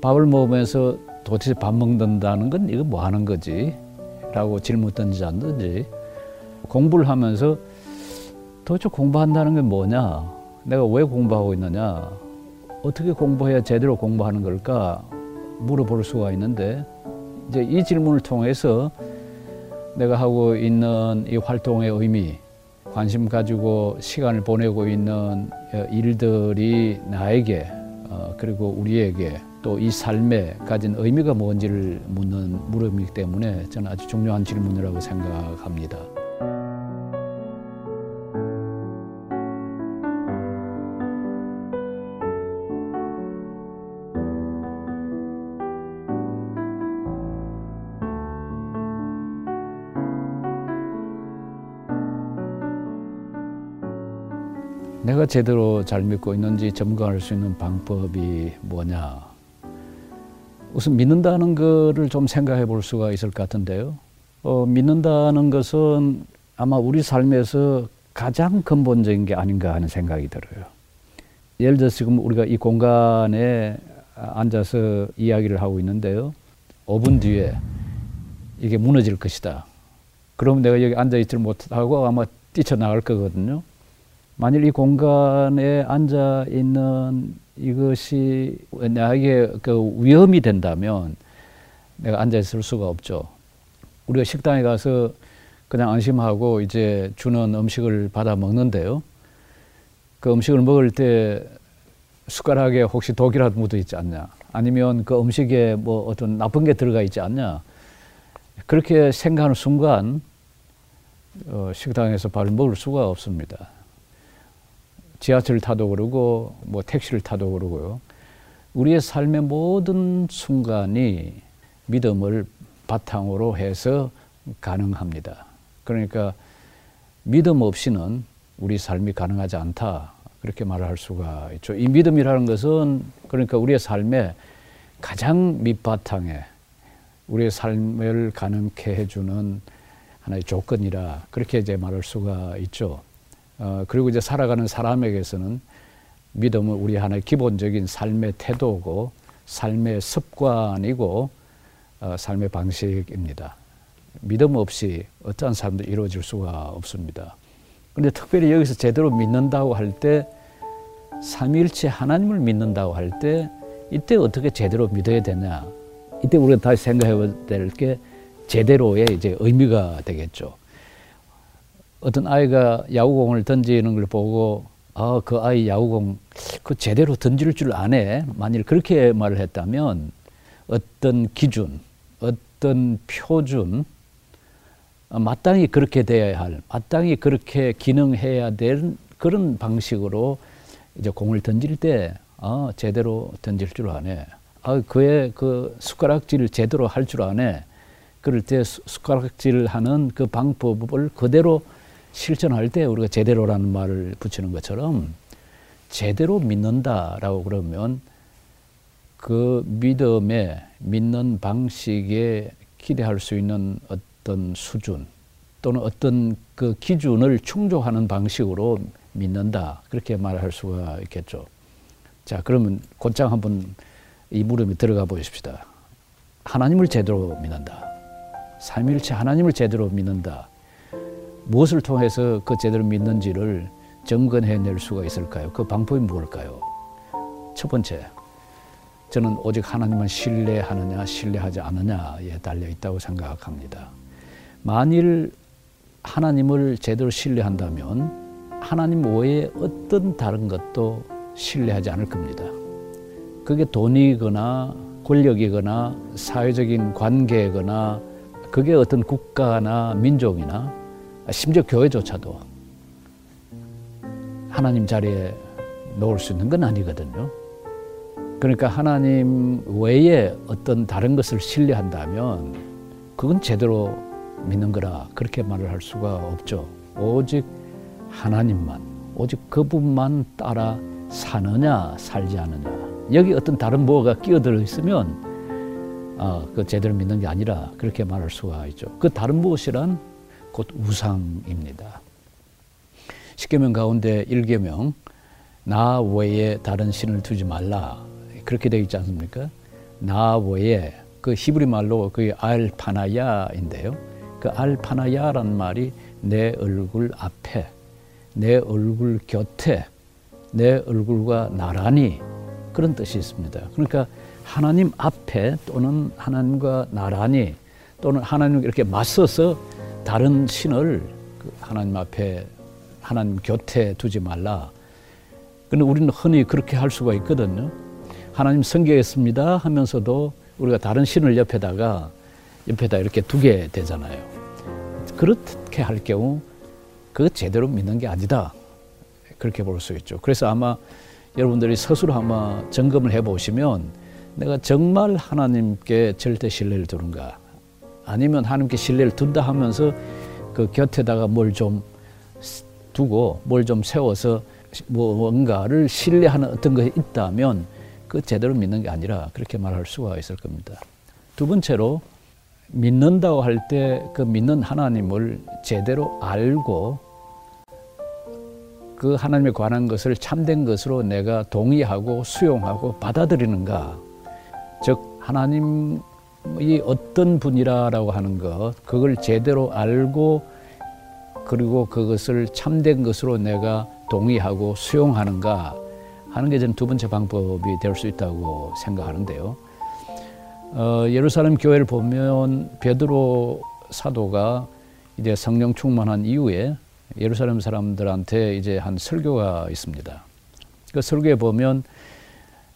밥을 먹으면서 도대체 밥 먹는다는 건 이거 뭐 하는 거지? 라고 질문 던지지 않든지 공부를 하면서 도대체 공부한다는 게 뭐냐? 내가 왜 공부하고 있느냐? 어떻게 공부해야 제대로 공부하는 걸까? 물어볼 수가 있는데 이제 이 질문을 통해서 내가 하고 있는 이 활동의 의미, 관심 가지고 시간을 보내고 있는 일들이 나에게 어, 그리고 우리에게 또 이 삶에 가진 의미가 뭔지를 묻는 물음이기 때문에 저는 아주 중요한 질문이라고 생각합니다. 내가 제대로 잘 믿고 있는지 점검할 수 있는 방법이 뭐냐. 우선 믿는다는 것을 좀 생각해 볼 수가 있을 것 같은데요. 어, 믿는다는 것은 아마 우리 삶에서 가장 근본적인 게 아닌가 하는 생각이 들어요. 예를 들어서 지금 우리가 이 공간에 앉아서 이야기를 하고 있는데요. 5분 뒤에 이게 무너질 것이다. 그럼 내가 여기 앉아 있지를 못하고 아마 뛰쳐나갈 거거든요. 만일 이 공간에 앉아 있는 이것이 나에게 그 위험이 된다면 내가 앉아 있을 수가 없죠. 우리가 식당에 가서 그냥 안심하고 이제 주는 음식을 받아 먹는데요. 그 음식을 먹을 때 숟가락에 혹시 독이라도 묻어 있지 않냐. 아니면 그 음식에 뭐 어떤 나쁜 게 들어가 있지 않냐. 그렇게 생각하는 순간 어, 식당에서 밥을 먹을 수가 없습니다. 지하철을 타도 그러고 뭐 택시를 타도 그러고요. 우리의 삶의 모든 순간이 믿음을 바탕으로 해서 가능합니다. 그러니까 믿음 없이는 우리 삶이 가능하지 않다. 그렇게 말할 수가 있죠. 이 믿음이라는 것은 그러니까 우리의 삶의 가장 밑바탕에 우리의 삶을 가능케 해주는 하나의 조건이라 그렇게 이제 말할 수가 있죠. 어, 그리고 이제 살아가는 사람에게서는 믿음은 우리 하나의 기본적인 삶의 태도고 삶의 습관이고 어, 삶의 방식입니다. 믿음 없이 어떠한 삶도 이루어질 수가 없습니다. 그런데 특별히 여기서 제대로 믿는다고 할 때 삼일체 하나님을 믿는다고 할 때 이때 어떻게 제대로 믿어야 되냐? 이때 우리가 다시 생각해야 될게 제대로의 이제 의미가 되겠죠. 어떤 아이가 야구공을 던지는 걸 보고 아, 그 아이 야구공 그 제대로 던질 줄 아네. 만일 그렇게 말을 했다면 어떤 기준, 어떤 표준, 마땅히 그렇게 돼야 할, 마땅히 그렇게 기능해야 될 그런 방식으로 이제 공을 던질 때, 아, 제대로 던질 줄 아네. 아, 그의 그 숟가락질을 제대로 할 줄 아네. 그럴 때 숟가락질을 하는 그 방법을 그대로 실천할 때 우리가 제대로라는 말을 붙이는 것처럼 제대로 믿는다라고 그러면 그 믿음에 믿는 방식에 기대할 수 있는 어떤 수준 또는 어떤 그 기준을 충족하는 방식으로 믿는다 그렇게 말할 수가 있겠죠. 자 그러면 곧장 한번 이 물음에 들어가 보십시다. 하나님을 제대로 믿는다. 삼일체 하나님을 제대로 믿는다. 무엇을 통해서 그 제대로 믿는지를 점검해낼 수가 있을까요? 그 방법이 무엇일까요? 첫 번째, 저는 오직 하나님만 신뢰하느냐, 신뢰하지 않느냐에 달려 있다고 생각합니다. 만일 하나님을 제대로 신뢰한다면 하나님 외에 어떤 다른 것도 신뢰하지 않을 겁니다. 그게 돈이거나 권력이거나 사회적인 관계거나 그게 어떤 국가나 민족이나 심지어 교회조차도 하나님 자리에 놓을 수 있는 건 아니거든요. 그러니까 하나님 외에 어떤 다른 것을 신뢰한다면 그건 제대로 믿는 거라 그렇게 말을 할 수가 없죠. 오직 하나님만, 오직 그분만 따라 사느냐, 살지 않느냐. 여기 어떤 다른 뭐가 끼어들어 있으면 어, 그 제대로 믿는 게 아니라 그렇게 말할 수가 있죠. 그 다른 무엇이란 곧 우상입니다. 십계명 가운데 일계명 나 외에 다른 신을 두지 말라 그렇게 되어 있지 않습니까? 나 외에 그 히브리 말로 그 알파나야인데요. 그 알파나야란 말이 내 얼굴 앞에, 내 얼굴 곁에, 내 얼굴과 나란히 그런 뜻이 있습니다. 그러니까 하나님 앞에 또는 하나님과 나란히 또는 하나님 이렇게 맞서서 다른 신을 그 하나님 앞에 하나님 곁에 두지 말라. 근데 우리는 흔히 그렇게 할 수가 있거든요. 하나님 성경했습니다 하면서도 우리가 다른 신을 옆에다가 옆에다 이렇게 두게 되잖아요. 그렇게 할 경우 그 제대로 믿는 게 아니다. 그렇게 볼 수 있죠. 그래서 아마 여러분들이 스스로 아마 점검을 해 보시면 내가 정말 하나님께 절대 신뢰를 두는가 아니면 하나님께 신뢰를 둔다 하면서 그 곁에다가 뭘 좀 두고 뭘 좀 세워서 뭔가를 신뢰하는 어떤 것이 있다면 그 제대로 믿는 게 아니라 그렇게 말할 수가 있을 겁니다. 두 번째로 믿는다고 할 때 그 믿는 하나님을 제대로 알고 그 하나님에 관한 것을 참된 것으로 내가 동의하고 수용하고 받아들이는가. 즉, 하나님 이 어떤 분이라고 하는 것, 그걸 제대로 알고 그리고 그것을 참된 것으로 내가 동의하고 수용하는가 하는 게 저는 두 번째 방법이 될 수 있다고 생각하는데요. 어, 예루살렘 교회를 보면 베드로 사도가 이제 성령 충만한 이후에 예루살렘 사람들한테 이제 한 설교가 있습니다. 그 설교에 보면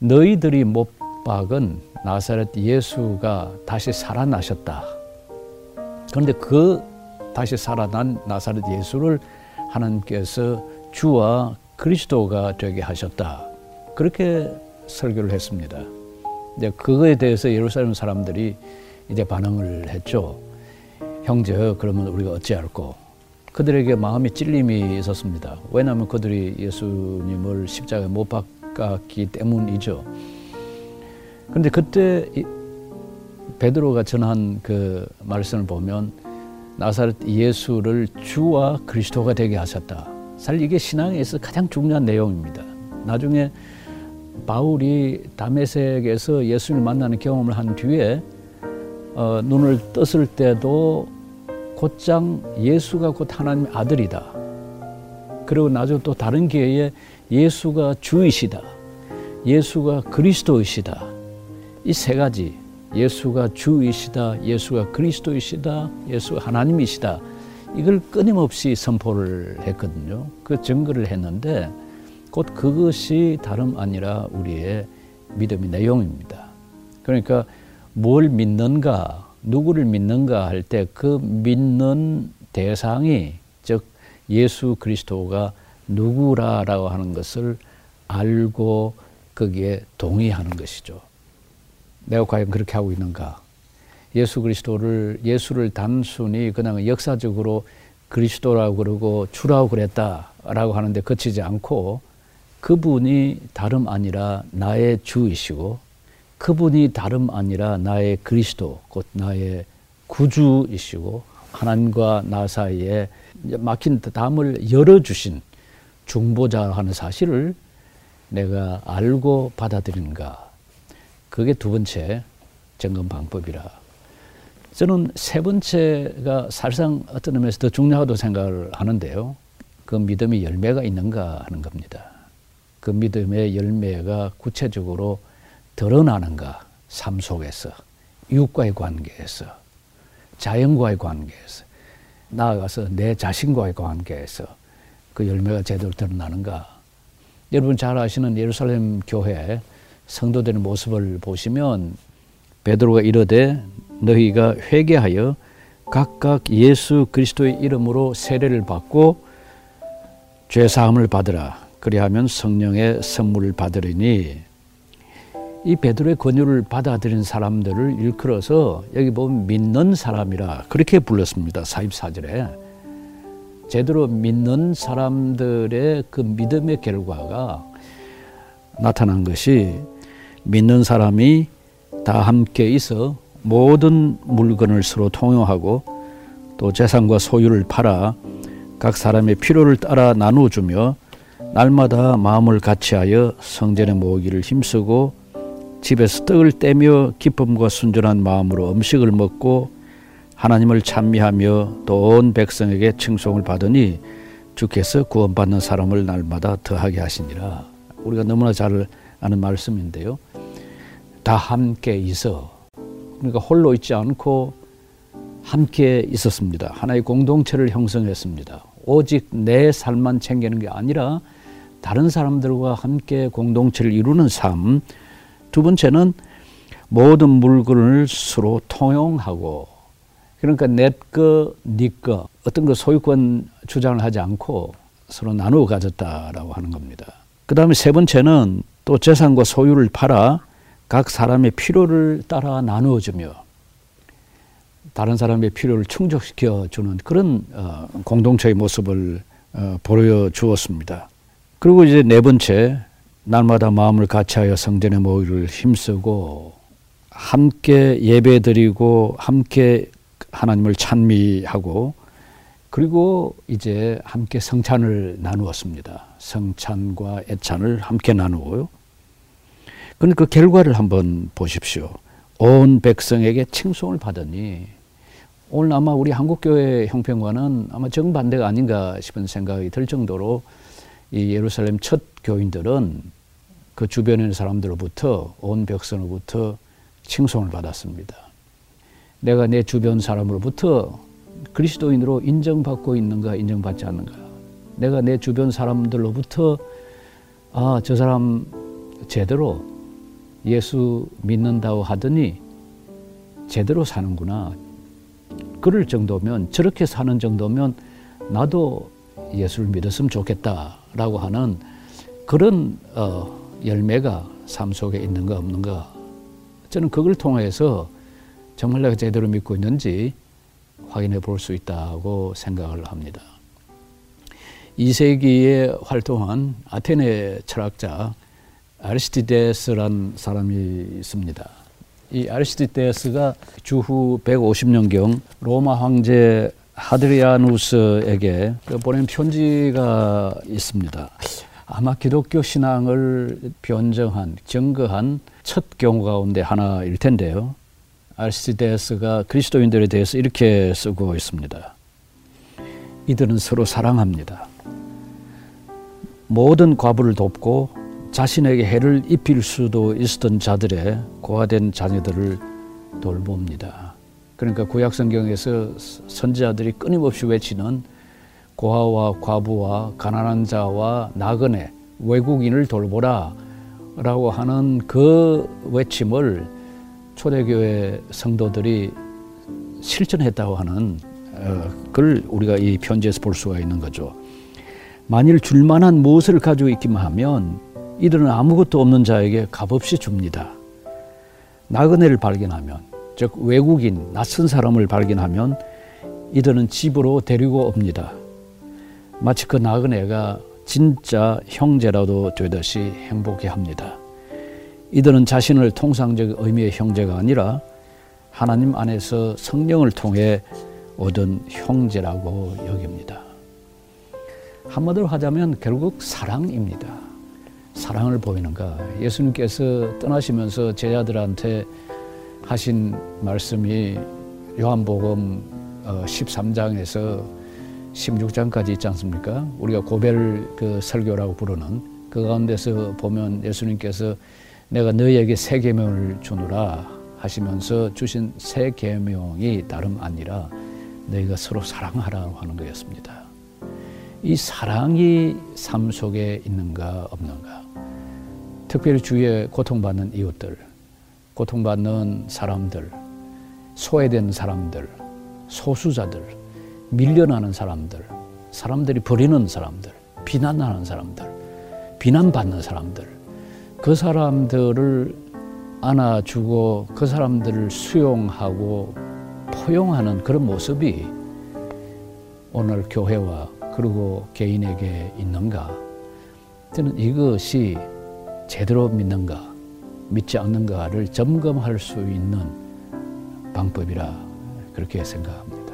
너희들이 못 박은 나사렛 예수가 다시 살아나셨다. 그런데 그 다시 살아난 나사렛 예수를 하나님께서 주와 그리스도가 되게 하셨다. 그렇게 설교를 했습니다. 이제 그거에 대해서 예루살렘 사람들이 이제 반응을 했죠. 형제, 그러면 우리가 어찌할꼬? 그들에게 마음이 찔림이 있었습니다. 왜냐하면 그들이 예수님을 십자가에 못 박았기 때문이죠. 그런데 그때 베드로가 전한 그 말씀을 보면 나사렛 예수를 주와 그리스도가 되게 하셨다. 사실 이게 신앙에서 가장 중요한 내용입니다. 나중에 바울이 다메섹에서 예수를 만나는 경험을 한 뒤에 어, 눈을 떴을 때도 곧장 예수가 곧 하나님의 아들이다. 그리고 나중에 또 다른 기회에 예수가 주이시다. 예수가 그리스도이시다. 이 세 가지 예수가 주이시다. 예수가 그리스도이시다. 예수가 하나님이시다. 이걸 끊임없이 선포를 했거든요. 그 증거를 했는데 곧 그것이 다름 아니라 우리의 믿음의 내용입니다. 그러니까 뭘 믿는가, 누구를 믿는가 할 때 그 믿는 대상이 즉 예수 그리스도가 누구라라고 하는 것을 알고 거기에 동의하는 것이죠. 내가 과연 그렇게 하고 있는가? 예수 그리스도를 예수를 단순히 그냥 역사적으로 그리스도라고 그러고 주라고 그랬다라고 하는데 그치지 않고 그분이 다름 아니라 나의 주이시고 그분이 다름 아니라 나의 그리스도 곧 나의 구주이시고 하나님과 나 사이에 막힌 담을 열어주신 중보자 하는 사실을 내가 알고 받아들이는가. 그게 두 번째 점검 방법이라 저는 세 번째가 사실상 어떤 의미에서 더 중요하다고 생각을 하는데요. 그 믿음의 열매가 있는가 하는 겁니다. 그 믿음의 열매가 구체적으로 드러나는가, 삶 속에서, 이웃과의 관계에서, 자연과의 관계에서, 나아가서 내 자신과의 관계에서 그 열매가 제대로 드러나는가. 여러분 잘 아시는 예루살렘 교회 성도들의 모습을 보시면 베드로가 이르되 너희가 회개하여 각각 예수 그리스도의 이름으로 세례를 받고 죄 사함을 받으라. 그리하면 성령의 선물을 받으리니 이 베드로의 권유를 받아들인 사람들을 일컬어서 여기 보면 믿는 사람이라 그렇게 불렀습니다. 44절에. 제대로 믿는 사람들의 그 믿음의 결과가 나타난 것이 믿는 사람이 다 함께 있어 모든 물건을 서로 통용하고 또 재산과 소유를 팔아 각 사람의 필요를 따라 나누어주며 날마다 마음을 같이하여 성전에 모으기를 힘쓰고 집에서 떡을 떼며 기쁨과 순전한 마음으로 음식을 먹고 하나님을 찬미하며 또 온 백성에게 칭송을 받으니 주께서 구원받는 사람을 날마다 더하게 하시니라. 우리가 너무나 잘 아는 말씀인데요. 다 함께 있어. 그러니까 홀로 있지 않고 함께 있었습니다. 하나의 공동체를 형성했습니다. 오직 내 삶만 챙기는 게 아니라 다른 사람들과 함께 공동체를 이루는 삶. 두 번째는 모든 물건을 서로 통용하고 그러니까 내 거, 네 거, 어떤 거 소유권 주장을 하지 않고 서로 나누어 가졌다라고 하는 겁니다. 그 다음에 세 번째는 또 재산과 소유를 팔아 각 사람의 필요를 따라 나누어 주며 다른 사람의 필요를 충족시켜 주는 그런 어, 공동체의 모습을 어, 보여 주었습니다. 그리고 이제 네 번째 날마다 마음을 같이하여 성전의 모의를 힘쓰고 함께 예배드리고 함께 하나님을 찬미하고 그리고 이제 함께 성찬을 나누었습니다. 성찬과 애찬을 함께 나누고요. 그런데 그 결과를 한번 보십시오. 온 백성에게 칭송을 받으니 오늘 아마 우리 한국교회 형평과는 아마 정반대가 아닌가 싶은 생각이 들 정도로 이 예루살렘 첫 교인들은 그 주변의 사람들로부터 온 백성으로부터 칭송을 받았습니다. 내가 내 주변 사람으로부터 그리스도인으로 인정받고 있는가 인정받지 않는가 내가 내 주변 사람들로부터 아 저 사람 제대로 예수 믿는다고 하더니 제대로 사는구나 그럴 정도면 저렇게 사는 정도면 나도 예수를 믿었으면 좋겠다라고 하는 그런 어, 열매가 삶 속에 있는가 없는가 저는 그걸 통해서 정말 내가 제대로 믿고 있는지 확인해 볼 수 있다고 생각을 합니다. 2세기에 활동한 아테네 철학자 아리스티데스란 사람이 있습니다. 이 아리스티데스가 주후 150년경 로마 황제 하드리아누스에게 보낸 편지가 있습니다. 아마 기독교 신앙을 변정한, 증거한 첫 경우 가운데 하나일 텐데요. 알시데스가 그리스도인들에 대해서 이렇게 쓰고 있습니다. 이들은 서로 사랑합니다. 모든 과부를 돕고 자신에게 해를 입힐 수도 있었던 자들의 고아된 자녀들을 돌봅니다. 그러니까 구약 성경에서 선지자들이 끊임없이 외치는 고아와 과부와 가난한 자와 나그네 외국인을 돌보라 라고 하는 그 외침을 초대교회 성도들이 실천했다고 하는 어, 걸 우리가 이 편지에서 볼 수가 있는 거죠. 만일 줄만한 무엇을 가지고 있기만 하면 이들은 아무것도 없는 자에게 값없이 줍니다. 나그네를 발견하면, 즉 외국인, 낯선 사람을 발견하면 이들은 집으로 데리고 옵니다. 마치 그 나그네가 진짜 형제라도 되듯이 행복해 합니다. 이들은 자신을 통상적 의미의 형제가 아니라 하나님 안에서 성령을 통해 얻은 형제라고 여깁니다. 한마디로 하자면 결국 사랑입니다. 사랑을 보이는가. 예수님께서 떠나시면서 제자들한테 하신 말씀이 요한복음 13장에서 어, 16장까지 있지 않습니까? 우리가 고별 그 설교라고 부르는 그 가운데서 보면 예수님께서 내가 너희에게 새 계명을 주노라 하시면서 주신 새 계명이 다름 아니라 너희가 서로 사랑하라고 하는 거였습니다. 이 사랑이 삶 속에 있는가 없는가. 특별히 주위에 고통받는 이웃들, 고통받는 사람들, 소외된 사람들, 소수자들, 밀려나는 사람들, 사람들이 버리는 사람들, 비난하는 사람들, 비난받는 사람들, 그 사람들을 안아주고 그 사람들을 수용하고 포용하는 그런 모습이 오늘 교회와 그리고 개인에게 있는가? 저는 이것이 제대로 믿는가, 믿지 않는가를 점검할 수 있는 방법이라 그렇게 생각합니다.